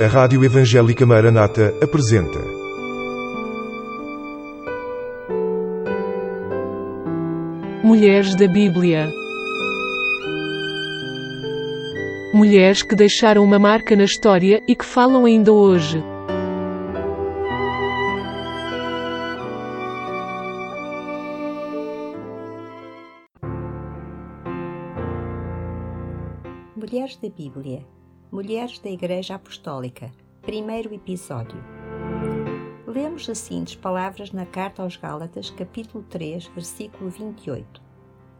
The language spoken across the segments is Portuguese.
A Rádio Evangélica Maranata apresenta. Mulheres da Bíblia. Mulheres que deixaram uma marca na história e que falam ainda hoje. Mulheres da Bíblia, Mulheres da Igreja Apostólica, primeiro episódio. Lemos as seguintes palavras na Carta aos Gálatas, capítulo 3, versículo 28.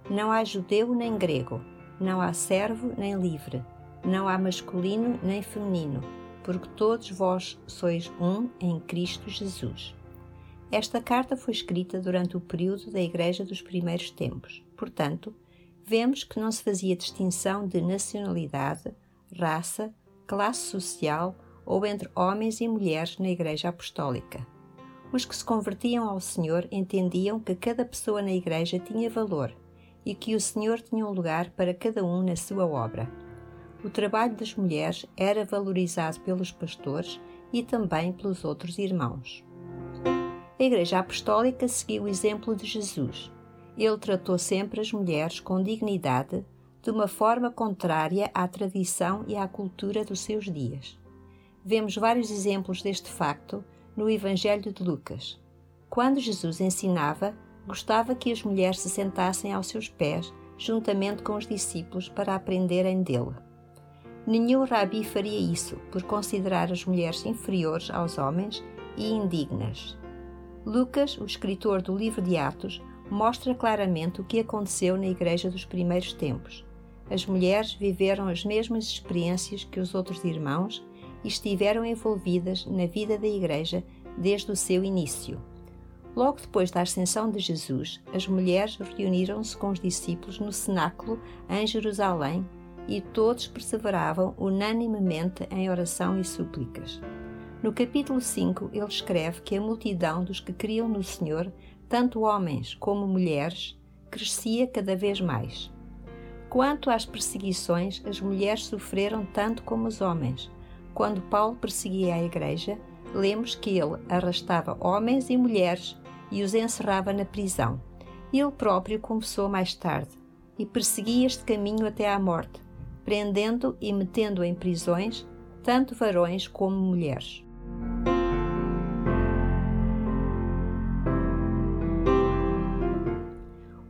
Não há judeu nem grego, não há servo nem livre, não há masculino nem feminino, porque todos vós sois um em Cristo Jesus. Esta carta foi escrita durante o período da Igreja dos primeiros tempos. Portanto, vemos que não se fazia distinção de nacionalidade, raça, classe social ou entre homens e mulheres na Igreja Apostólica. Os que se convertiam ao Senhor entendiam que cada pessoa na Igreja tinha valor e que o Senhor tinha um lugar para cada um na sua obra. O trabalho das mulheres era valorizado pelos pastores e também pelos outros irmãos. A Igreja Apostólica seguiu o exemplo de Jesus ele tratou sempre as mulheres com dignidade, de uma forma contrária à tradição e à cultura dos seus dias. Vemos vários exemplos deste facto no Evangelho de Lucas. Quando Jesus ensinava, gostava que as mulheres se sentassem aos seus pés, juntamente com os discípulos, para aprenderem dele. Nenhum rabi faria isso, por considerar as mulheres inferiores aos homens e indignas. Lucas, o escritor do livro de Atos, mostra claramente o que aconteceu na Igreja dos primeiros tempos. As mulheres viveram as mesmas experiências que os outros irmãos e estiveram envolvidas na vida da Igreja desde o seu início. Logo depois da ascensão de Jesus, as mulheres reuniram-se com os discípulos no cenáculo em Jerusalém e todos perseveravam unanimemente em oração e súplicas. No capítulo 5, ele escreve que a multidão dos que criam no Senhor tanto homens como mulheres, crescia cada vez mais. Quanto às perseguições, as mulheres sofreram tanto como os homens. Quando Paulo perseguia a igreja, lemos que ele arrastava homens e mulheres e os encerrava na prisão. Ele próprio confessou mais tarde e perseguia este caminho até à morte, prendendo e metendo em prisões tanto varões como mulheres.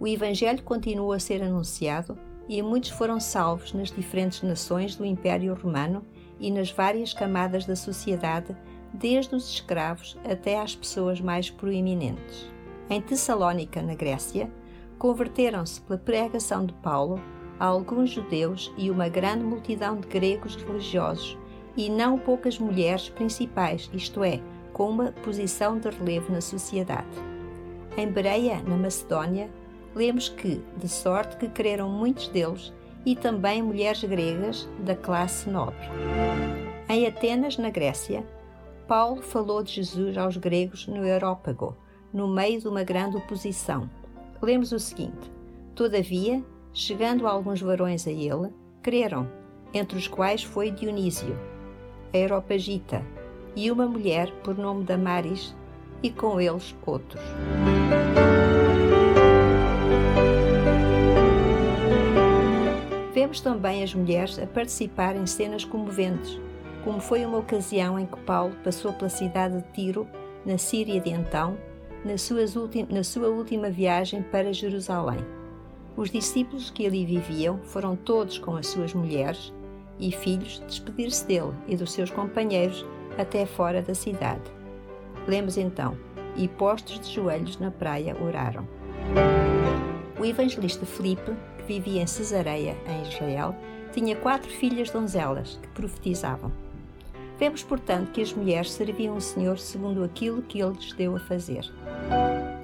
O Evangelho continuou a ser anunciado e muitos foram salvos nas diferentes nações do Império Romano e nas várias camadas da sociedade, desde os escravos até às pessoas mais proeminentes. Em Tessalónica, na Grécia, converteram-se pela pregação de Paulo alguns judeus e uma grande multidão de gregos religiosos, e não poucas mulheres principais, isto é, com uma posição de relevo na sociedade. Em Bereia, na Macedónia, lemos que, de sorte que creram muitos deles, e também mulheres gregas da classe nobre. Em Atenas, na Grécia, Paulo falou de Jesus aos gregos no Európago, no meio de uma grande oposição. Lemos o seguinte: Todavia, chegando alguns varões a ele, creram, entre os quais foi Dionísio, a Aeropagita, e uma mulher por nome Damaris, e com eles outros. Vemos também as mulheres a participar em cenas comoventes, como foi uma ocasião em que Paulo passou pela cidade de Tiro, na Síria de então, na, na sua última viagem para Jerusalém. Os discípulos que ali viviam foram todos com as suas mulheres e filhos despedir-se dele e dos seus companheiros até fora da cidade. Lemos então, e postos de joelhos na praia oraram. O evangelista Filipe vivia em Cesareia, em Israel, tinha quatro filhas donzelas que profetizavam. Vemos, portanto, que as mulheres serviam o Senhor segundo aquilo que Ele lhes deu a fazer.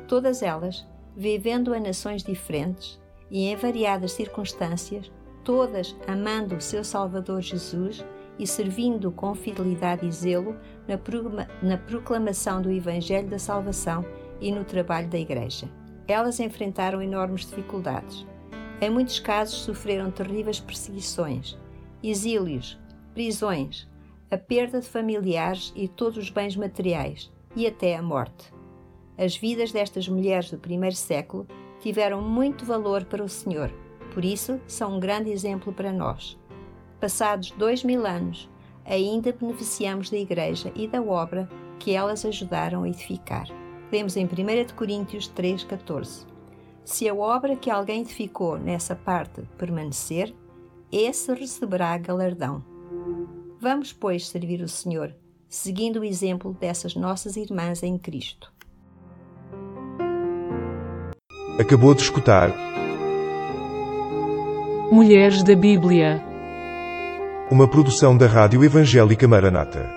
Todas elas, vivendo em nações diferentes e em variadas circunstâncias, todas amando o seu Salvador Jesus e servindo com fidelidade e zelo na proclamação do Evangelho da Salvação e no trabalho da Igreja. Elas enfrentaram enormes dificuldades Em muitos casos sofreram terríveis perseguições, exílios, prisões, a perda de familiares e todos os bens materiais e até a morte. As vidas destas mulheres do primeiro século tiveram muito valor para o Senhor, por isso são um grande exemplo para nós. Passados dois mil anos, ainda beneficiamos da Igreja e da obra que elas ajudaram a edificar. Lemos em 1 Coríntios 3,14. Se a obra que alguém edificou nessa parte permanecer, esse receberá galardão. Vamos, pois, servir o Senhor, seguindo o exemplo dessas nossas irmãs em Cristo. Acabou de escutar Mulheres da Bíblia. uma produção da Rádio Evangélica Maranata.